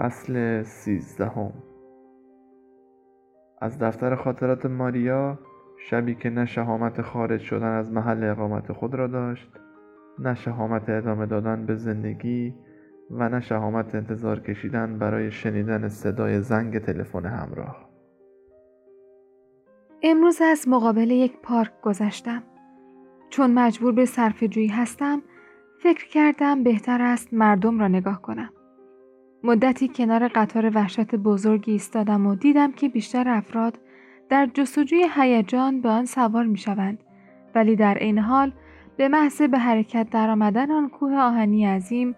فصل سیزدهم. از دفتر خاطرات ماریا شبی که نه شهامت خارج شدن از محل اقامت خود را داشت نه شهامت ادامه دادن به زندگی و نه شهامت انتظار کشیدن برای شنیدن صدای زنگ تلفن همراه. امروز از مقابل یک پارک گذشتم. چون مجبور به صرف جویی هستم فکر کردم بهتر است مردم را نگاه کنم. مدتی کنار قطار وحشت بزرگی ایستادم و دیدم که بیشتر افراد در جستجوی هیجان به آن سوار می شوند ولی در عین حال به محض به حرکت درآمدن آن کوه آهنی عظیم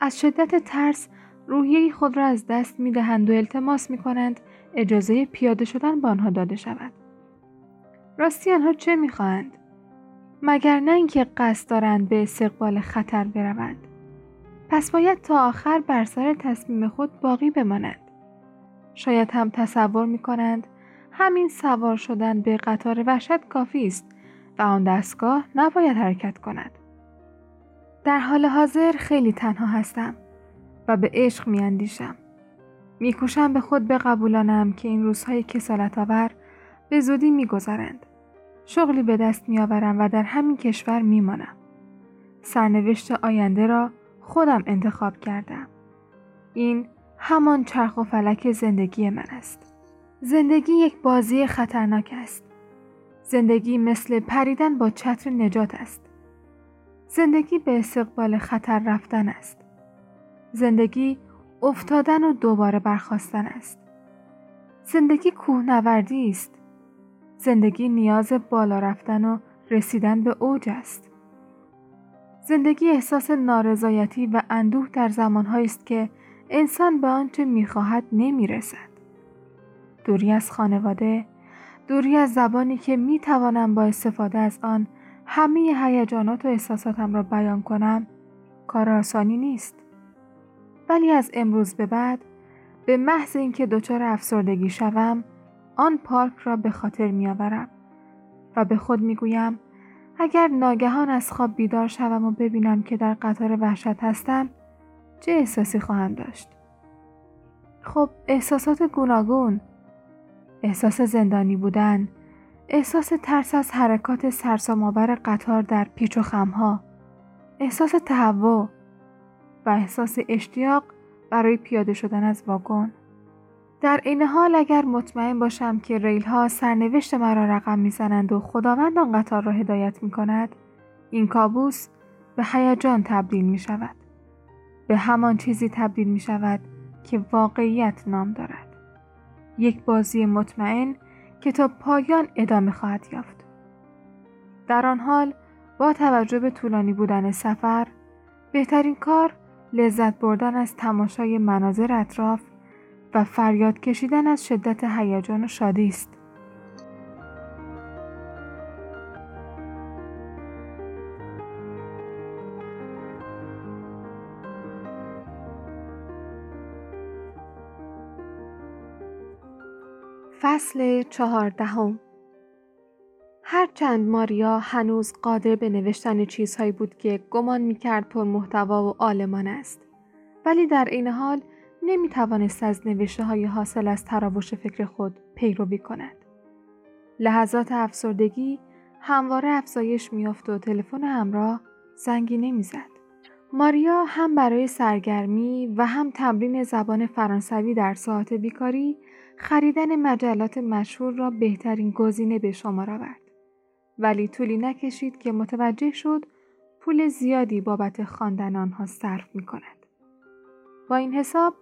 از شدت ترس روحیه خود را از دست می دهند و التماس می کنند اجازه پیاده شدن به آنها داده شود. راستی آنها چه می خواهند؟ مگر نه اینکه قصد دارند به استقبال خطر بروند. پس باید تا آخر بر سر تصمیم خود باقی بمانند. شاید هم تصور می کنند همین سوار شدن به قطار وحشت کافی است و آن دستگاه نباید حرکت کند. در حال حاضر خیلی تنها هستم و به عشق می اندیشم. می کوشم به خود بقبولانم که این روزهای کسالت آور به زودی می گذرند. شغلی به دست می آورم و در همین کشور می مانم. سرنوشت آینده را خودم انتخاب کردم. این همان چرخ و فلک زندگی من است. زندگی یک بازی خطرناک است. زندگی مثل پریدن با چتر نجات است. زندگی به استقبال خطر رفتن است. زندگی افتادن و دوباره برخواستن است. زندگی کوهنوردی است. زندگی نیاز بالا رفتن و رسیدن به اوج است. زندگی احساس نارضایتی و اندوه در زمانهایی است که انسان به آنچه می‌خواهد نمی‌رسد. دوری از خانواده، دوری از زبانی که می‌توانم با استفاده از آن همه هیجانات و احساساتم را بیان کنم کار آسانی نیست. ولی از امروز به بعد به محض اینکه دچار افسردگی شوم آن پارک را به خاطر میآورم و به خود می‌گویم اگر ناگهان از خواب بیدار شوم و ببینم که در قطار وحشت هستم چه احساسی خواهم داشت؟ خب احساسات گوناگون احساس زندانی بودن احساس ترس از حرکات سرسام‌آور قطار در پیچ و خمها احساس تهوع و احساس اشتیاق برای پیاده شدن از واگن. در این حال اگر مطمئن باشم که ریل ها سرنوشت مرا رقم می‌زنند و خداوند آن قطار را هدایت می کند این کابوس به هیجان تبدیل می شود به همان چیزی تبدیل می شود که واقعیت نام دارد. یک بازی مطمئن که تا پایان ادامه خواهد یافت. در آن حال با توجه به طولانی بودن سفر بهترین کار لذت بردن از تماشای مناظر اطراف و فریاد کشیدن از شدت هیجان و شادی است. فصل چهاردهم هرچند ماریا هنوز قادر به نوشتن چیزهایی بود که گمان می‌کرد پر محتوا و آلمان است ولی در این حال نمی توانست از نوشته های حاصل از تراوش فکر خود پیروی کند. لحظات افسردگی همواره افزایش میافت و تلفن همراه زنگی نمی‌زد. ماریا هم برای سرگرمی و هم تمرین زبان فرانسوی در ساعت بیکاری خریدن مجلات مشهور را بهترین گزینه به شمار آورد. ولی طولی نکشید که متوجه شد پول زیادی بابت خواندن آنها صرف می کند. با این حساب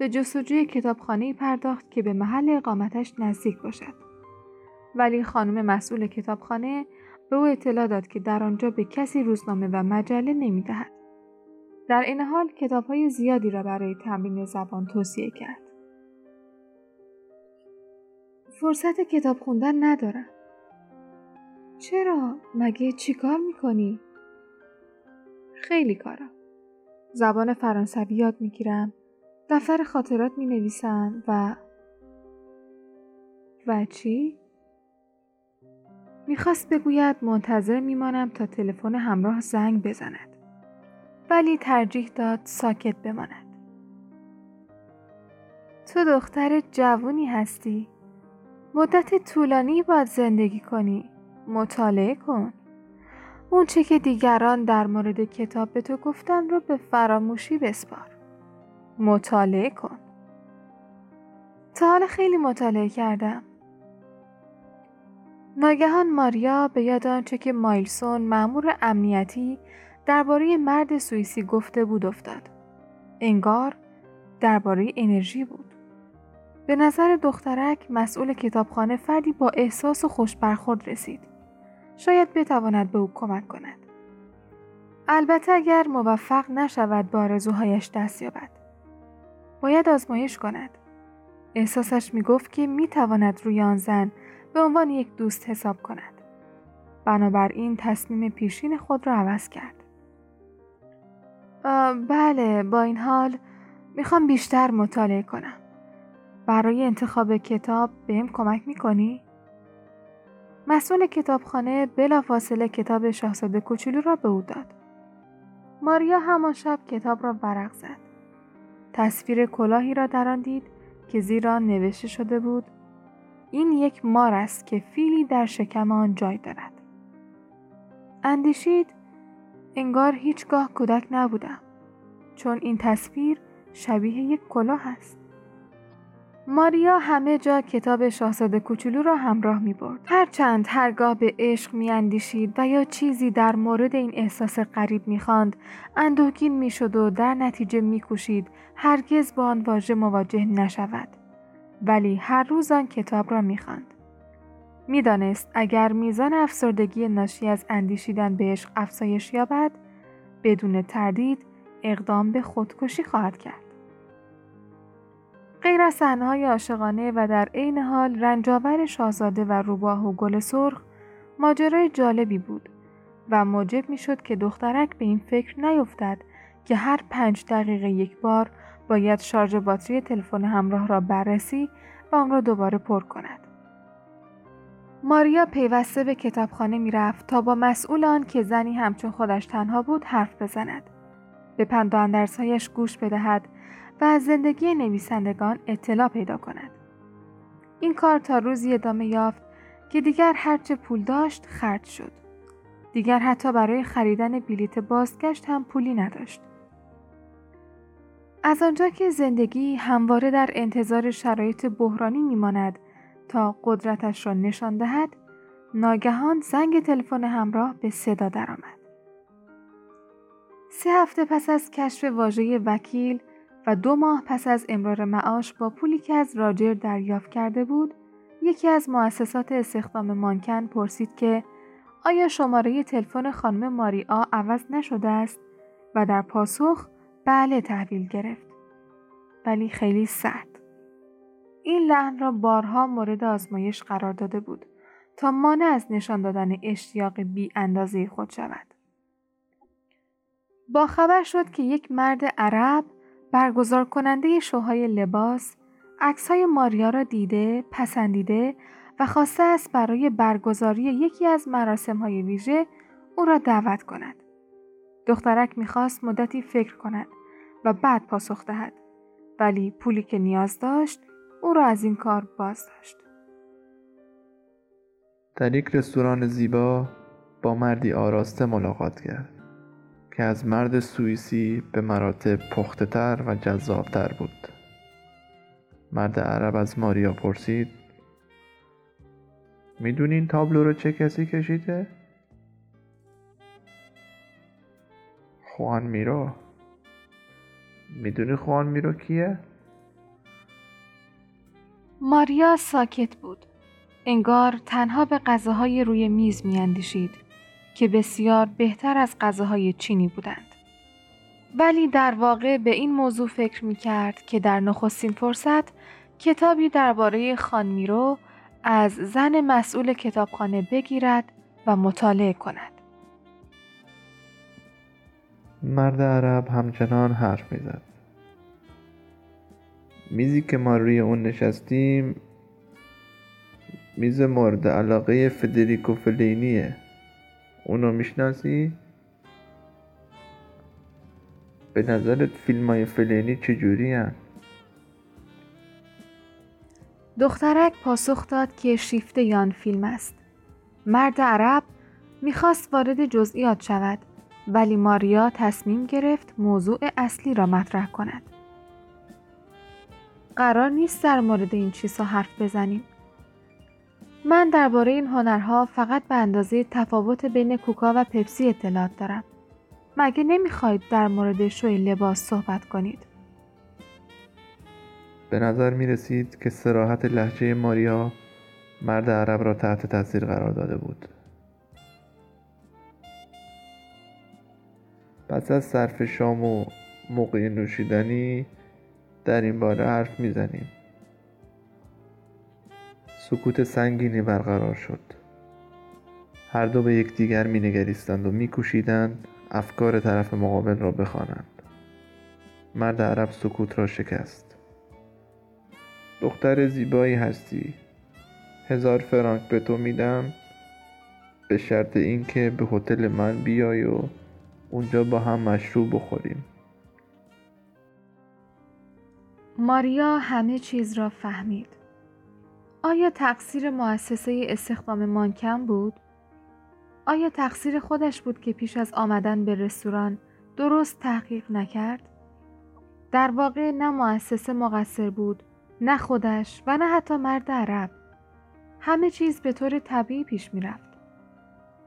به جستجوی کتابخانه پرداخت که به محل اقامتش نزدیک باشد. ولی خانم مسئول کتابخانه به او اطلاع داد که در آنجا به کسی روزنامه و مجله نمی دهد. در این حال کتاب های زیادی را برای تمرین زبان توصیه کرد. فرصت کتاب خوندن ندارم. چرا؟ مگه چیکار می‌کنی؟ خیلی کارم. زبان فرانسوی یاد می‌گیرم دفتر خاطرات می نویسم و و چی؟ می‌خواست بگوید منتظر میمانم تا تلفن همراه زنگ بزند. ولی ترجیح داد ساکت بماند. تو دختر جوونی هستی. مدت طولانی باید زندگی کنی. مطالعه کن. اون چه که دیگران در مورد کتاب به تو گفتن رو به فراموشی بسپار. مطالعه کن. تا حالا خیلی مطالعه کردم. ناگهان ماریا به یاد آنچه که مایلسون مأمور امنیتی درباره مرد سوئیسی گفته بود افتاد. انگار درباره انرژی بود. به نظر دخترک مسئول کتابخانه فردی با احساس و خوش برخورد رسید. شاید بتواند به او کمک کند. البته اگر موفق نشود با آرزوهایش دست یابد. باید آزمایش کند احساسش می گفت که می تواند روی آن زن به عنوان یک دوست حساب کند. بنابراین تصمیم پیشین خود را عوض کرد. بله با این حال می‌خوام بیشتر مطالعه کنم. برای انتخاب کتاب بهم کمک می‌کنی؟ مسئول کتابخانه بلافاصله کتاب شاهزاده کوچولو را به او داد. ماریا همان شب کتاب را ورق زد. تصویر کلاهی را در آن دید که زیر آن نوشته شده بود این یک مار است که فیلی در شکم آن جای دارد. اندیشید انگار هیچگاه کودک نبودم چون این تصویر شبیه یک کلاه است. ماریا همه جا کتاب شاهزاده کوچولو را همراه می برد. هرچند هرگاه به عشق می اندیشید و یا چیزی در مورد این احساس غریب می خاند، اندوهگین می شد و در نتیجه می کوشید هرگز با آن واژه مواجه نشود. ولی هر روز آن کتاب را می خاند. می‌دانست اگر میزان افسردگی ناشی از اندیشیدن به عشق افزایش یابد بدون تردید اقدام به خودکشی خواهد کرد غیر از صحنه‌های عاشقانه و در عین حال رنجاور شاهزاده و روباه و گل سرخ ماجرای جالبی بود و موجب می‌شد که دخترک به این فکر نیفتد که هر پنج دقیقه یک بار باید شارژ باتری تلفن همراه را بررسی و آن را دوباره پر کند. ماریا پیوسته به کتابخانه می‌رفت تا با مسئول آن که زنی همچون خودش تنها بود حرف بزند. به پند و گوش بدهد و از زندگی نویسندگان اطلاع پیدا کند. این کار تا روزی ادامه یافت که دیگر هرچه پول داشت خرج شد. دیگر حتی برای خریدن بلیت بازگشت هم پولی نداشت. از آنجا که زندگی همواره در انتظار شرایط بحرانی میماند تا قدرتش را نشان دهد ناگهان زنگ تلفن همراه به صدا درآمد سه هفته پس از کشف واژه وکیل و دو ماه پس از امرار معاش با پولی که از راجر دریافت کرده بود یکی از مؤسسات استخدام مانکن پرسید که آیا شماره تلفن خانم ماریا عوض نشده است و در پاسخ بله تحویل گرفت. ولی خیلی سرد این لحن را بارها مورد آزمایش قرار داده بود تا مانع از نشان دادن اشتیاق بی اندازه خود شود. با خبر شد که یک مرد عرب برگزار کننده شوهای لباس عکس های ماریا را دیده، پسندیده و خواسته است برای برگزاری یکی از مراسم های ویژه او را دعوت کند. دخترک می‌خواست مدتی فکر کند و بعد پاسخ دهد ولی پولی که نیاز داشت او را از این کار باز داشت. در یک رستوران زیبا با مردی آراسته ملاقات کرد. که از مرد سوئیسی به مراتب پخته تر و جذابتر بود مرد عرب از ماریا پرسید می‌دونین تابلو رو چه کسی کشیده؟ خوان میرو می‌دونی خوان میرو کیه؟ ماریا ساکت بود انگار تنها به غذاهای روی میز میاندیشید که بسیار بهتر از غذاهای چینی بودند. ولی در واقع به این موضوع فکر می کرد که در نخستین فرصت کتابی درباره خانمیرو از زن مسئول کتابخانه بگیرد و مطالعه کند. مرد عرب همچنان حرف می‌زد. میزی که ما روی اون نشستیم میز مورد علاقه فدریکو فلینیه اونو می‌شناسی؟ به نظرت فیلم های فلینی چجوری هن؟ دخترک پاسخ داد که شیفته یان فیلم است. مرد عرب می‌خواست وارد جزئیات شود ولی ماریا تصمیم گرفت موضوع اصلی را مطرح کند. قرار نیست در مورد این چیزها حرف بزنیم. من درباره این هنرها فقط به اندازه تفاوت بین کوکا و پپسی اطلاعات دارم. مگه نمی‌خواهید در مورد شوی لباس صحبت کنید؟ به نظر می رسید که سراحت لحجه ماریا مرد عرب را تحت تاثیر قرار داده بود. پس از صرف شام و موقع نوشیدنی در این باره حرف می‌زنیم سکوت سنگینی برقرار شد. هر دو به یکدیگر مینگریستند و میکوشیدند افکار طرف مقابل را بخوانند. مرد عرب سکوت را شکست. دختر زیبایی هستی. هزار فرانک به تو میدم. به شرط اینکه به هتل من بیای و اونجا با هم مشروب بخوریم. ماریا همه چیز را فهمید. آیا تقصیر مؤسسه استخدام مانکم بود؟ آیا تقصیر خودش بود که پیش از آمدن به رستوران درست تحقیق نکرد؟ در واقع نه مؤسسه مقصر بود، نه خودش و نه حتی مرد عرب. همه چیز به طور طبیعی پیش می رفت.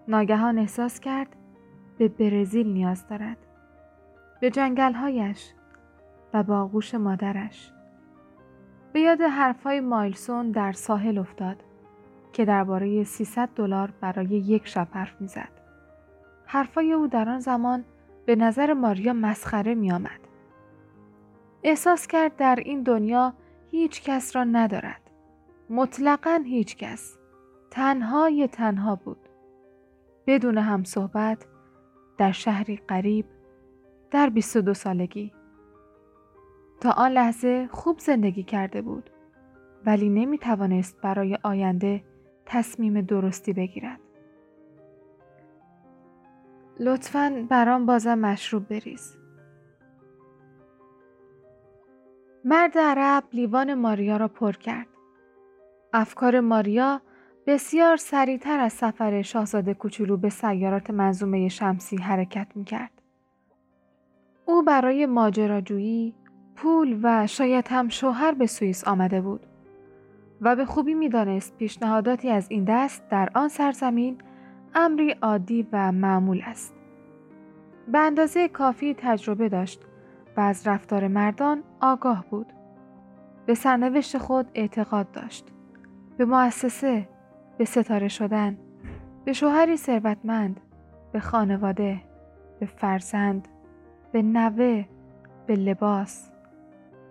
ناگهان احساس کرد به برزیل نیاز دارد. به جنگلهایش و با آغوش مادرش. به یاد حرفهای مایلسون در ساحل افتاد که درباره 300 دلار برای یک شب حرف می‌زد. حرفای او در آن زمان به نظر ماریا مسخره می آمد. احساس کرد در این دنیا هیچ کس را ندارد. مطلقا هیچ کس. تنهای تنها بود. بدون هم صحبت در شهری قریب در 22 سالگی. تا آن لحظه خوب زندگی کرده بود ولی نمی توانست برای آینده تصمیم درستی بگیرد. لطفا برام بازم مشروب بریز. مرد عرب لیوان ماریا را پر کرد. افکار ماریا بسیار سریعتر از سفر شاهزاده کوچولو به سیارات منظومه شمسی حرکت می کرد. او برای ماجراجویی پول و شاید هم شوهر به سوئیس آمده بود و به خوبی می‌دانست پیشنهاداتی از این دست در آن سرزمین امری عادی و معمول است. به اندازه کافی تجربه داشت و از رفتار مردان آگاه بود. به سرنوشت خود اعتقاد داشت. به مؤسسه، به ستاره شدن، به شوهری ثروتمند، به خانواده، به فرزند، به نوه، به لباس،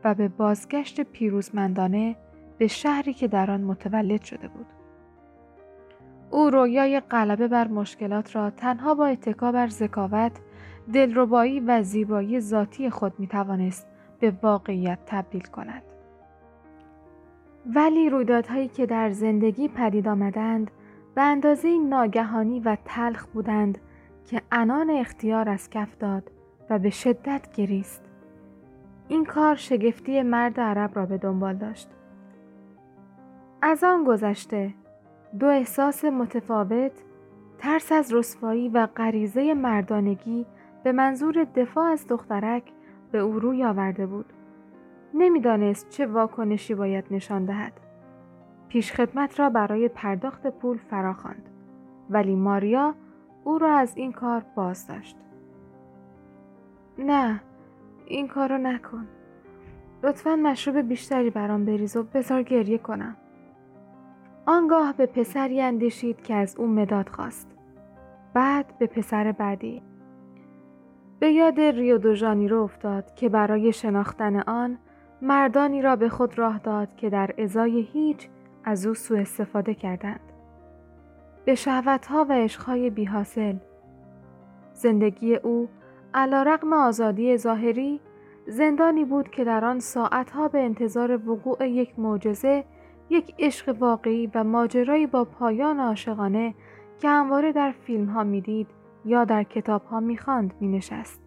و به بازگشت پیروزمندانه به شهری که در آن متولد شده بود. او رویای غلبه بر مشکلات را تنها با اتکا بر ذکاوت، دلربایی و زیبایی ذاتی خود می توانست به واقعیت تبدیل کند. ولی رویدادهایی که در زندگی پدید آمدند به اندازه ناگهانی و تلخ بودند که انان اختیار از کف داد و به شدت گریست. این کار شگفتی مرد عرب را به دنبال داشت. از آن گذشته دو احساس متفاوت ترس از رسوایی و غریزه مردانگی به منظور دفاع از دخترک به او روی آورده بود. نمی‌دانست چه واکنشی باید نشان دهد. پیشخدمت را برای پرداخت پول فراخواند ولی ماریا او را از این کار باز داشت. نه این کارو نکن. لطفا مشروب بیشتری برام بریز و بذار گریه کنم. آنگاه به پسری اندیشید که از او مداد خواست. بعد به پسر بعدی. به یاد ریو دو رو افتاد که برای شناختن آن مردانی را به خود راه داد که در ازای هیچ از او سوء استفاده کردند. به شهوتها و عشقهای بیحاصل. زندگی او علا رقم آزادی ظاهری زندانی بود که در آن ساعتها به انتظار وقوع یک معجزه یک عشق واقعی و ماجرایی با پایان عاشقانه که همواره در فیلم ها می‌دید یا در کتاب ها می‌خواند مینشست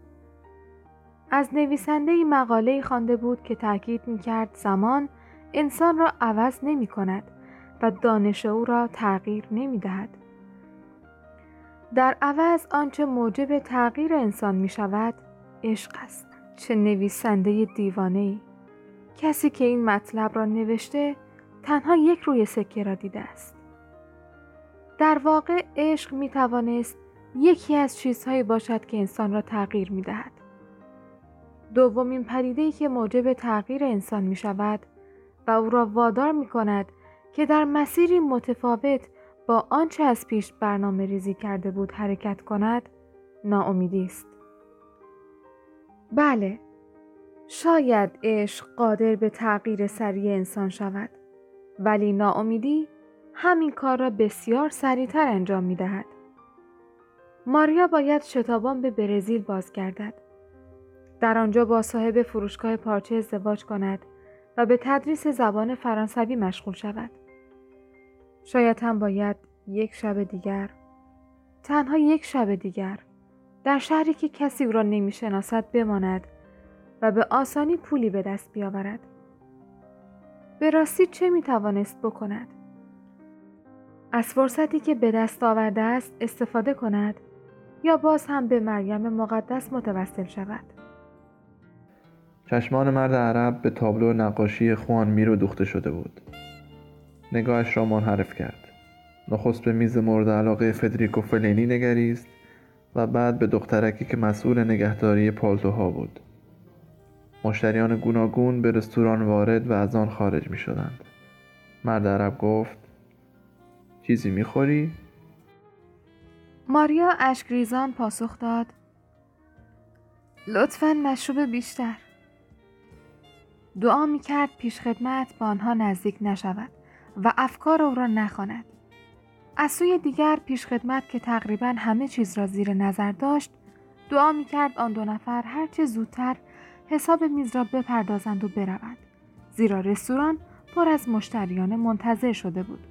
از نویسنده ای مقاله خوانده بود که تاکید می‌کرد زمان انسان را عوض نمی کند و دانش او را تغییر نمی دهد. در عوض آنچه موجب تغییر انسان می شود عشق است. چه نویسنده دیوانه ای. کسی که این مطلب را نوشته تنها یک روی سکه را دیده است. در واقع عشق می توانست یکی از چیزهایی باشد که انسان را تغییر می دهد. دومین پدیده که موجب تغییر انسان می شود و او را وادار می کند که در مسیری متفاوت با آنچه از پیش برنامه ریزی کرده بود حرکت کند ناامیدی است. بله شاید عشق قادر به تغییر سریع انسان شود ولی ناامیدی همین کار را بسیار سریعتر انجام می دهد. ماریا باید شتابان به برزیل بازگردد. در آنجا با صاحب فروشگاه پارچه ازدواج کند و به تدریس زبان فرانسوی مشغول شود. شاید هم باید یک شب دیگر تنها یک شب دیگر در شهری که کسی او را نمی‌شناسد بماند و به آسانی پولی به دست بیاورد. به راستی چه می توانست بکند؟ از فرصتی که به دست آورده است استفاده کند یا باز هم به مریم مقدس متوسل شود چشمان مرد عرب به تابلو نقاشی خوان میرو دوخته شده بود نگاهش را منحرف کرد نخست به میز مورد علاقه فدریکو فلینی نگریست و بعد به دخترکی که مسئول نگهداری پالتوها بود مشتریان گوناگون به رستوران وارد و از آن خارج می شدند. مرد عرب گفت چیزی می‌خوری؟ ماریا اشکریزان پاسخ داد لطفا مشروب بیشتر دعا می کرد پیش خدمت با آنها نزدیک نشود و افکار او را نخواند. از سوی دیگر پیش خدمت که تقریبا همه چیز را زیر نظر داشت دعا می کرد آن دو نفر هرچه زودتر حساب میز را بپردازند و بروند زیرا رستوران پر از مشتریان منتظر شده بود.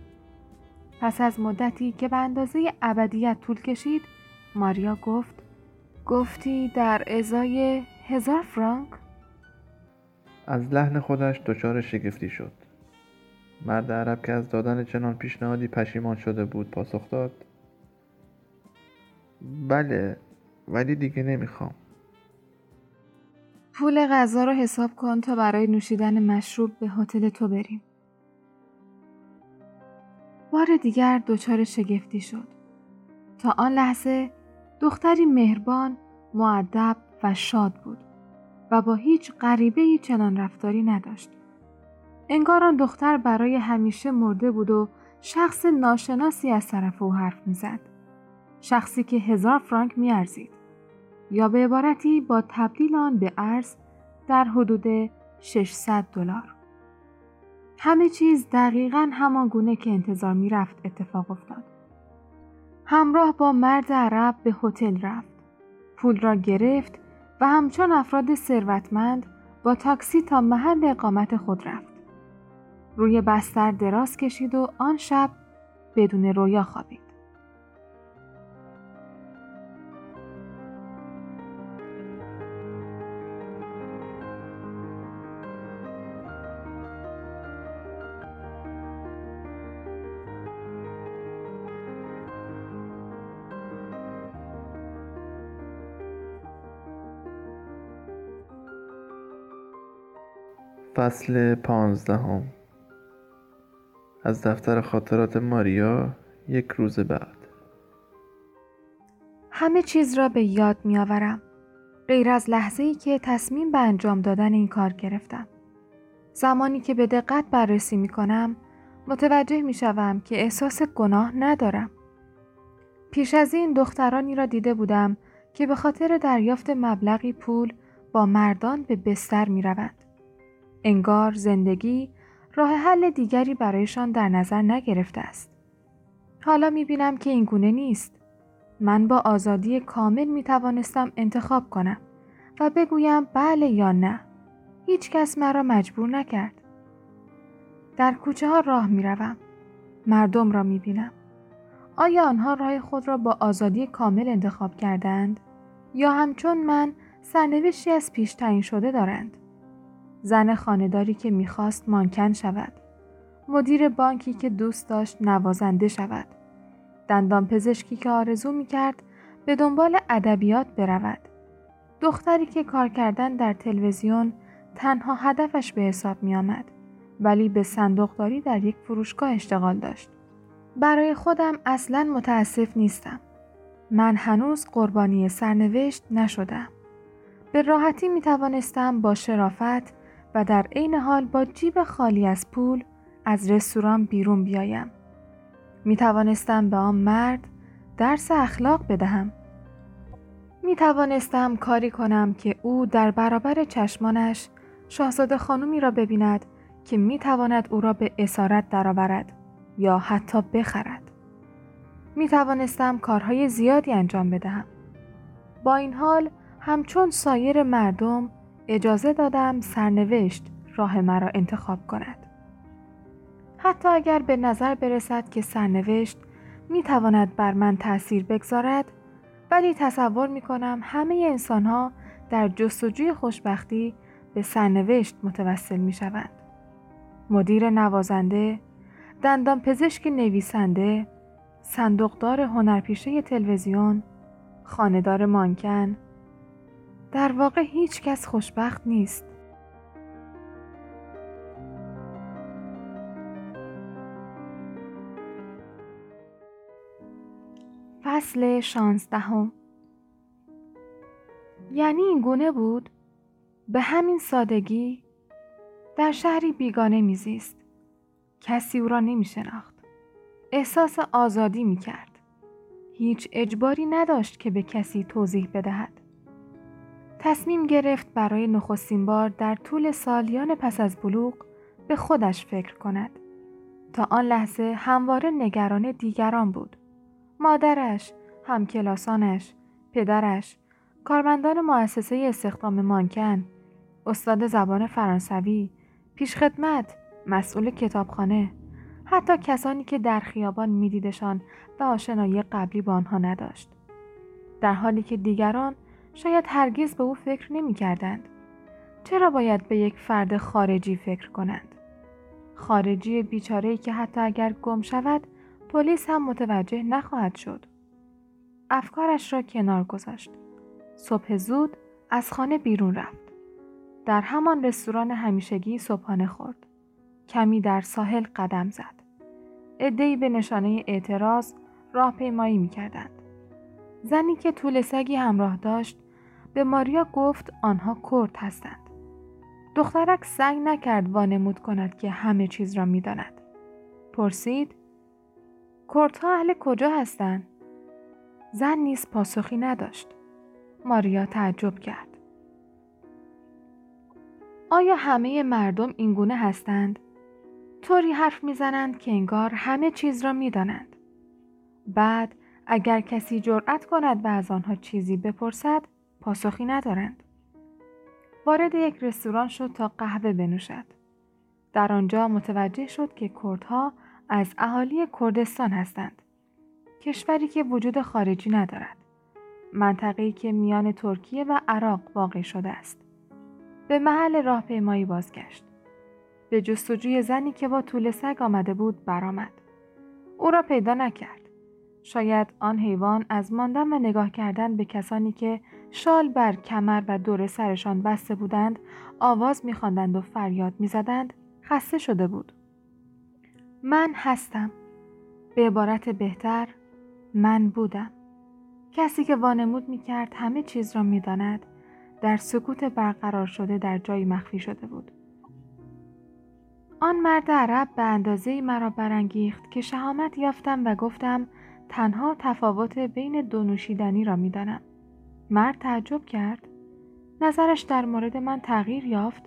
پس از مدتی که به اندازه ابدیت طول کشید ماریا گفت گفتی در ازای هزار فرانک؟ از لحن خودش دچار شگفتی شد مرد عرب که از دادن چنان پیشنهادی پشیمان شده بود پاسخ داد بله ولی دیگه نمی‌خوام پول غذا رو حساب کن تا برای نوشیدن مشروب به هتل تو بریم بار دیگر دچار شگفتی شد. تا آن لحظه دختری مهربان، معدب و شاد بود و با هیچ غریبه ای چنان رفتاری نداشت. انگار آن دختر برای همیشه مرده بود و شخص ناشناسی از طرف او حرف می‌زد. شخصی که هزار فرانک میارزید یا به عبارتی با تبدیل آن به ارز در حدود 600 دلار. همه چیز دقیقا همان گونه که انتظار می رفت اتفاق افتاد. همراه با مرد عرب به هتل رفت. پول را گرفت و همچون افراد ثروتمند با تاکسی تا محل اقامت خود رفت. روی بستر دراز کشید و آن شب بدون رویا خوابید. فصل پانزدهم از دفتر خاطرات ماریا یک روز بعد همه چیز را به یاد می آورم. غیر از لحظه ای که تصمیم به انجام دادن این کار گرفتم. زمانی که به دقت بررسی می کنم متوجه می شوم که احساس گناه ندارم. پیش از این دخترانی را دیده بودم که به خاطر دریافت مبلغی پول با مردان به بستر می روند. انگار زندگی راه حل دیگری برایشان در نظر نگرفته است. حالا می بینم که این گونه نیست. من با آزادی کامل می توانستم انتخاب کنم و بگویم بله یا نه. هیچ کس مرا مجبور نکرد. در کوچه ها راه می روم. مردم را می بینم. آیا آنها راه خود را با آزادی کامل انتخاب کردند؟ یا همچون من سرنوشتی از پیش تعیین شده دارند؟ زن خانداری که می‌خواست مانکن شود مدیر بانکی که دوست داشت نوازنده شود دندان پزشکی که آرزو می‌کرد به دنبال ادبیات برود دختری که کار کردن در تلویزیون تنها هدفش به حساب می آمد ولی به صندوقداری در یک فروشگاه اشتغال داشت. برای خودم اصلا متاسف نیستم. من هنوز قربانی سرنوشت نشدم. به راحتی می توانستم با شرافت و در عین حال با جیب خالی از پول از رستوران بیرون بیایم. می توانستم به آن مرد درس اخلاق بدهم. می توانستم کاری کنم که او در برابر چشمانش شاهزاده خانومی را ببیند که می تواند او را به اسارت درآورد یا حتی بخرد. می توانستم کارهای زیادی انجام بدهم. با این حال همچون سایر مردم اجازه دادم سرنوشت راه مرا انتخاب کند. حتی اگر به نظر برسد که سرنوشت می تواند بر من تأثیر بگذارد ولی تصور می کنم همه انسان ها در جستجوی خوشبختی به سرنوشت متوسل می شوند. مدیر نوازنده، دندان پزشک نویسنده، صندوقدار هنرپیشه تلویزیون، خاندار مانکن، در واقع هیچ کس خوشبخت نیست. فصل شانزدهم. یعنی این گونه بود به همین سادگی در شهری بیگانه میزیست. کسی او را نمی شناخت احساس آزادی می کرد هیچ اجباری نداشت که به کسی توضیح بدهد. تصمیم گرفت برای نخستین بار در طول سالیان پس از بلوغ به خودش فکر کند تا آن لحظه همواره نگران دیگران بود مادرش، همکلاسانش، پدرش، کارمندان مؤسسه استخدام مانکن، استاد زبان فرانسوی، پیشخدمت، مسئول کتابخانه، حتی کسانی که در خیابان میدیدشان و آشنایی قبلی با آنها نداشت. در حالی که دیگران شاید هرگز به او فکر نمی کردند. چرا باید به یک فرد خارجی فکر کنند؟ خارجی بیچاره که حتی اگر گم شود پلیس هم متوجه نخواهد شد. افکارش را کنار گذاشت. صبح زود از خانه بیرون رفت. در همان رستوران همیشگی صبحانه خورد. کمی در ساحل قدم زد. ادهی به نشانه اعتراض راهپیمایی می‌کردند. زنی که طول سگی همراه داشت به ماریا گفت آنها کرد هستند. دخترک سعی نکرد وانمود کند که همه چیز را می‌داند. پرسید کردها اهل کجا هستند؟ زن نیز پاسخی نداشت. ماریا تعجب کرد. آیا همه مردم اینگونه هستند؟ طوری حرف می‌زنند که انگار همه چیز را می‌دانند. بعد اگر کسی جرأت کند و از آنها چیزی بپرسد پاسخی ندارند. وارد یک رستوران شد تا قهوه بنوشد. در آنجا متوجه شد که کردها از اهالی کردستان هستند. کشوری که وجود خارجی ندارد. منطقه‌ای که میان ترکیه و عراق واقع شده است. به محل راهپیمایی بازگشت. به جستجوی زنی که با طول سگ آمده بود برآمد. او را پیدا نکرد. شاید آن حیوان از ماندن و نگاه کردن به کسانی که شال بر کمر و دور سرشان بسته بودند آواز میخواندند و فریاد می‌زدند. خسته شده بود. من هستم. به عبارت بهتر من بودم. کسی که وانمود می‌کرد همه چیز را می‌داند. در سکوت برقرار شده در جایی مخفی شده بود. آن مرد عرب به اندازه مرا برانگیخت که شهامت یافتم و گفتم تنها تفاوت بین دو نوشیدنی را می‌دانم. مرد تعجب کرد نظرش در مورد من تغییر یافت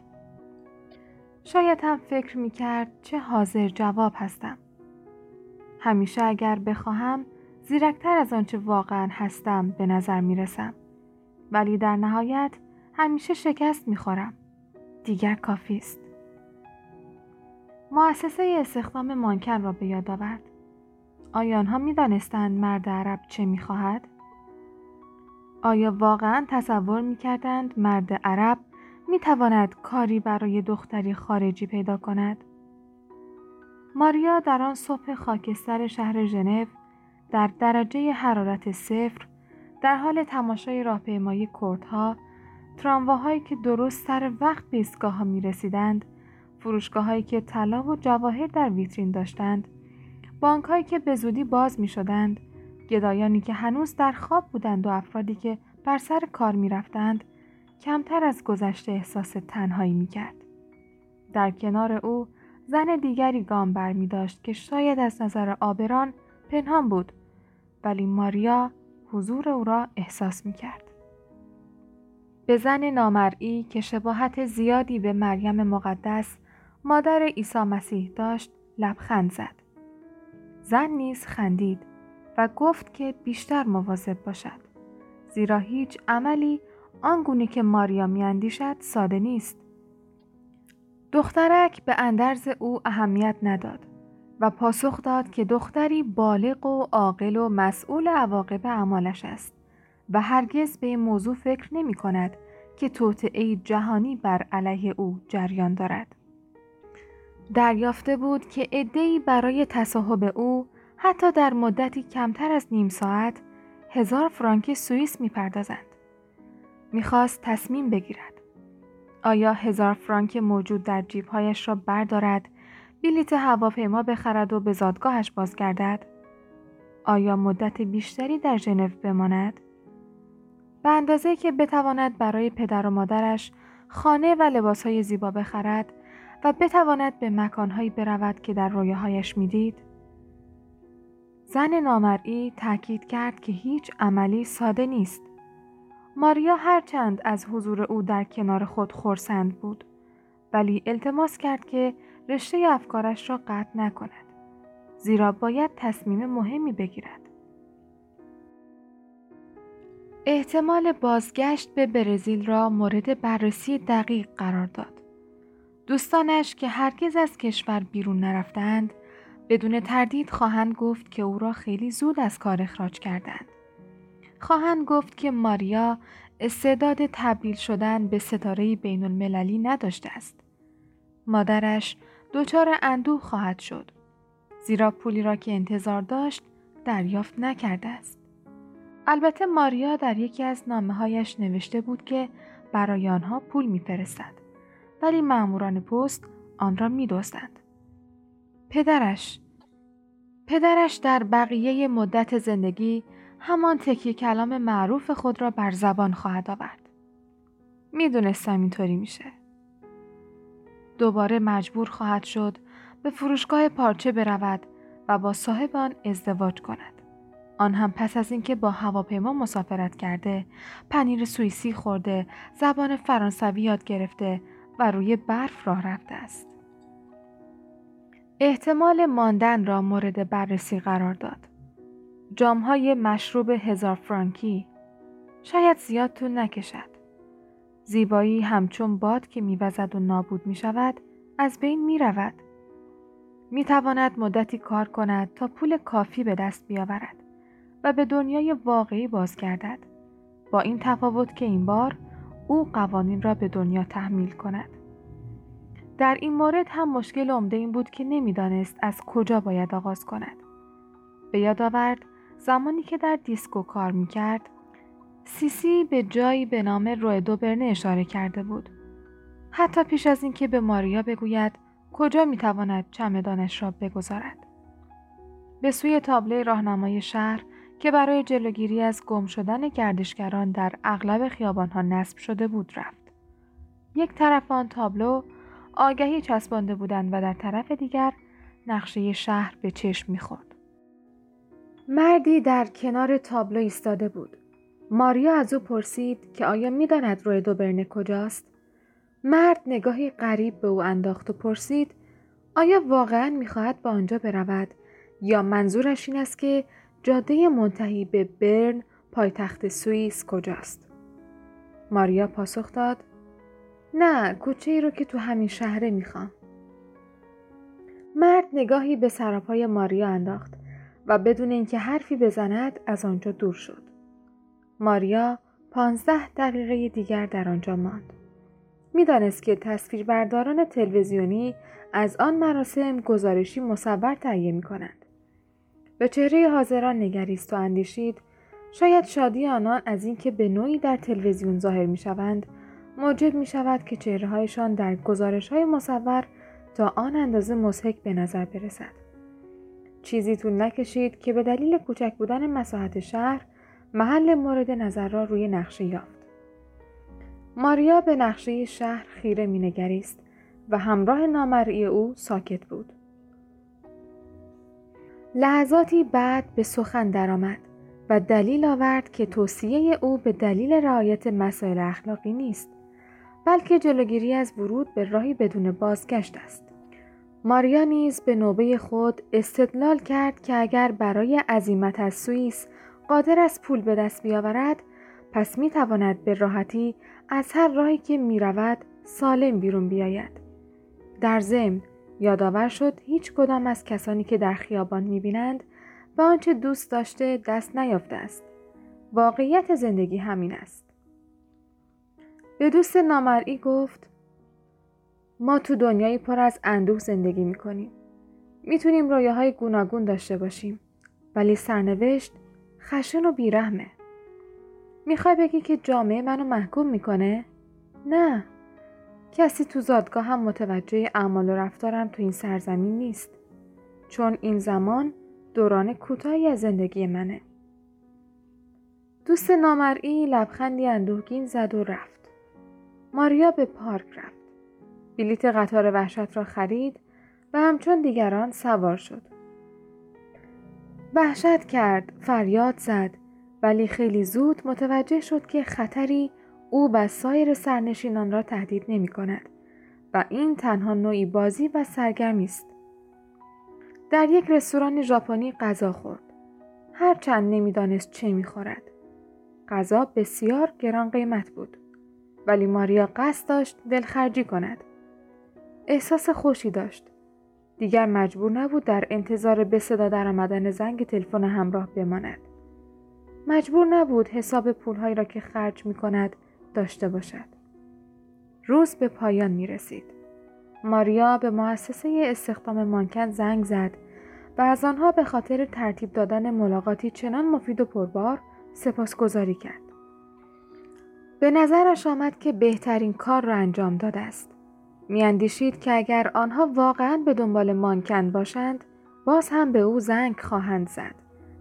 شاید هم فکر می کرد چه حاضر جواب هستم همیشه اگر بخواهم زیرکتر از آنچه واقعا هستم به نظر می رسم. ولی در نهایت همیشه شکست می خورم. دیگر کافی است. مؤسسه استخدام مانکن را به یاد آورد. آیا آنها می دانستند مرد عرب چه می خواهد؟ آیا واقعا تصور می کردند مرد عرب می تواند کاری برای دختری خارجی پیدا کند؟ ماریا در آن صبح خاکستر شهر ژنو در درجه حرارت صفر در حال تماشای راهپیمایی کردها ترامواهایی که درست سر وقت به ایستگاه ها می که طلا و جواهر در ویترین داشتند بانک هایی که به زودی باز می شدند گدایانی که هنوز در خواب بودند و افرادی که بر سر کار می رفتند کمتر از گذشته احساس تنهایی می کرد. در کنار او زن دیگری گام بر می داشت که شاید از نظر آبران پنهان بود ولی ماریا حضور او را احساس می کرد. به زن نامرئی که شباهت زیادی به مریم مقدس مادر عیسی مسیح داشت لبخند زد. زن نیز خندید و گفت که بیشتر مواظب باشد. زیرا هیچ عملی آنگونه که ماریا میاندیشد ساده نیست. دخترک به اندرز او اهمیت نداد و پاسخ داد که دختری بالغ و عاقل و مسئول عواقب اعمالش است و هرگز به این موضوع فکر نمی کند که توطعه جهانی بر علیه او جریان دارد. دریافته بود که عدهای برای تصاحب او حتی در مدتی کمتر از نیم ساعت هزار فرانک سوئیس می‌پردازند. می‌خواست تصمیم بگیرد. آیا هزار فرانک موجود در جیبهایش را بردارد بلیت هواپیما بخرد و به زادگاهش بازگردد آیا مدت بیشتری در ژنو بماند به اندازه که بتواند برای پدر و مادرش خانه و لباسهای زیبا بخرد و بتواند به مکانهایی برود که در رویاهایش می‌دید زن نامرئی تاکید کرد که هیچ عملی ساده نیست. ماریا هرچند از حضور او در کنار خود خورسند بود ولی التماس کرد که رشته افکارش را قطع نکند زیرا باید تصمیم مهمی بگیرد. احتمال بازگشت به برزیل را مورد بررسی دقیق قرار داد. دوستانش که هرگز از کشور بیرون نرفتند بدون تردید خواهند گفت که او را خیلی زود از کار اخراج کردند خواهند گفت که ماریا استعداد تبدیل شدن به ستاره بین المللی نداشته است. مادرش دچار اندوه خواهد شد. زیرا پولی را که انتظار داشت دریافت نکرده است. البته ماریا در یکی از نامه هایش نوشته بود که برای آنها پول میفرستد ولی ماموران پست آن را میدزدند. پدرش پدرش در بقیه مدت زندگی همان تکیه کلام معروف خود را بر زبان خواهد آورد. می‌دونستم اینطوری میشه. دوباره مجبور خواهد شد به فروشگاه پارچه برود و با صاحب آن ازدواج کند. آن هم پس از اینکه با هواپیما مسافرت کرده، پنیر سوئیسی خورده، زبان فرانسوی یاد گرفته و روی برف راه رفته است. احتمال ماندن را مورد بررسی قرار داد. جامهای مشروب هزار فرانکی شاید زیاد طول نکشد. زیبایی همچون باد که میوزد و نابود می شود از بین می رود. می تواند مدتی کار کند تا پول کافی به دست بیاورد و به دنیای واقعی بازگردد. با این تفاوت که این بار او قوانین را به دنیا تحمیل کند. در این مورد هم مشکل عمده این بود که نمی‌دانست از کجا باید آغاز کند. به یاد آورد زمانی که در دیسکو کار می‌کرد سیسی به جایی به نام روی دوبرنه اشاره کرده بود. حتی پیش از اینکه به ماریا بگوید کجا می‌تواند چمدانش را بگذارد. به سوی تابلوی راهنمای شهر که برای جلوگیری از گم شدن گردشگران در اغلب خیابانها نصب شده بود رفت. یک طرف آن تابلو آگهی چسبانده بودند و در طرف دیگر نقشه شهر به چشم می‌خورد. مردی در کنار تابلو ایستاده بود. ماریا از او پرسید که آیا می‌داند روی دوبرنه کجاست؟ مرد نگاهی غریب به او انداخت و پرسید آیا واقعا می‌خواهد به آنجا برود یا منظورش این است که جاده منتهی به برن پایتخت سوئیس کجاست؟ ماریا پاسخ داد نه کوچه ای رو که تو همین شهره می‌خوام. مرد نگاهی به سراپای ماریا انداخت و بدون اینکه حرفی بزند از آنجا دور شد. ماریا پانزده دقیقه دیگر در آنجا ماند. می‌دانست که تصویربرداران تلویزیونی از آن مراسم گزارشی مصور تهیه می کنند. به چهره حاضران نگریست و اندیشید شاید شادی آنان از اینکه به نوعی در تلویزیون ظاهر می شوند موجب می شود که چهره هایشان در گزارش های مصور تا آن اندازه مسحک به نظر برسد. چیزی طول نکشید که به دلیل کوچک بودن مساحت شهر محل مورد نظر را روی نقشه یافت. ماریا به نقشه شهر خیره مینگریست و همراه نامرئی او ساکت بود. لحظاتی بعد به سخن درآمد و دلیل آورد که توصیه او به دلیل رعایت مسائل اخلاقی نیست بلکه جلوگیری از ورود به راهی بدون بازگشت است. ماریا نیز به نوبه خود استدلال کرد که اگر برای عزیمت از سوئیس قادر است پول به دست بیاورد پس می تواند به راحتی از هر راهی که می رود سالم بیرون بیاید. در ضمن یادآور شد هیچ کدام از کسانی که در خیابان می بینند به آنچه دوست داشته دست نیافته است. واقعیت زندگی همین است. به دوست نامرئی گفت ما تو دنیایی پر از اندوه زندگی می کنیم. می‌تونیم رویاهای گوناگون داشته باشیم ولی سرنوشت خشن و بیرحمه. می‌خوای بگی که جامعه منو محکوم می‌کنه؟ نه. کسی تو زادگاه هم متوجه اعمال و رفتارم تو این سرزمین نیست. چون این زمان دوران کوتاهی از زندگی منه. دوست نامرئی لبخندی اندوهگین زد و رفت. ماریا به پارک رفت. بلیت قطار وحشت را خرید و همچون دیگران سوار شد. وحشت کرد، فریاد زد ولی خیلی زود متوجه شد که خطری او و سایر سرنشینان را تهدید نمی کند و این تنها نوعی بازی و سرگرمی است. در یک رستوران ژاپنی غذا خورد. هرچند نمی‌دانست چه می‌خورد. غذا بسیار گران قیمت بود. ولی ماریا قصد داشت دلخرجی کند. احساس خوشی داشت. دیگر مجبور نبود در انتظار به صدا درآمدن زنگ تلفن همراه بماند. مجبور نبود حساب پولهایی را که خرج می کند داشته باشد. روز به پایان می رسید. ماریا به مؤسسه استخدام مانکن زنگ زد و از آنها به خاطر ترتیب دادن ملاقاتی چنان مفید و پربار سپاسگزاری کرد. به نظرش آمد که بهترین کار را انجام داده است. میاندیشید که اگر آنها واقعا به دنبال مانکن باشند باز هم به او زنگ خواهند زد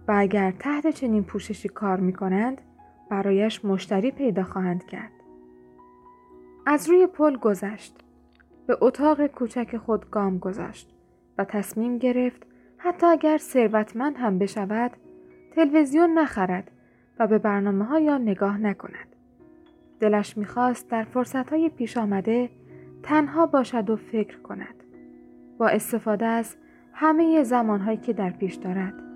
و اگر تحت چنین پوششی کار می کنند برایش مشتری پیدا خواهند کرد. از روی پل گذشت. به اتاق کوچک خود گام گذاشت و تصمیم گرفت حتی اگر ثروتمند هم بشود تلویزیون نخرد و به برنامه های نگاه نکند. دلش می‌خواست در فرصت های پیش آمده تنها باشد و فکر کند. با استفاده از همه زمانهایی که در پیش دارد.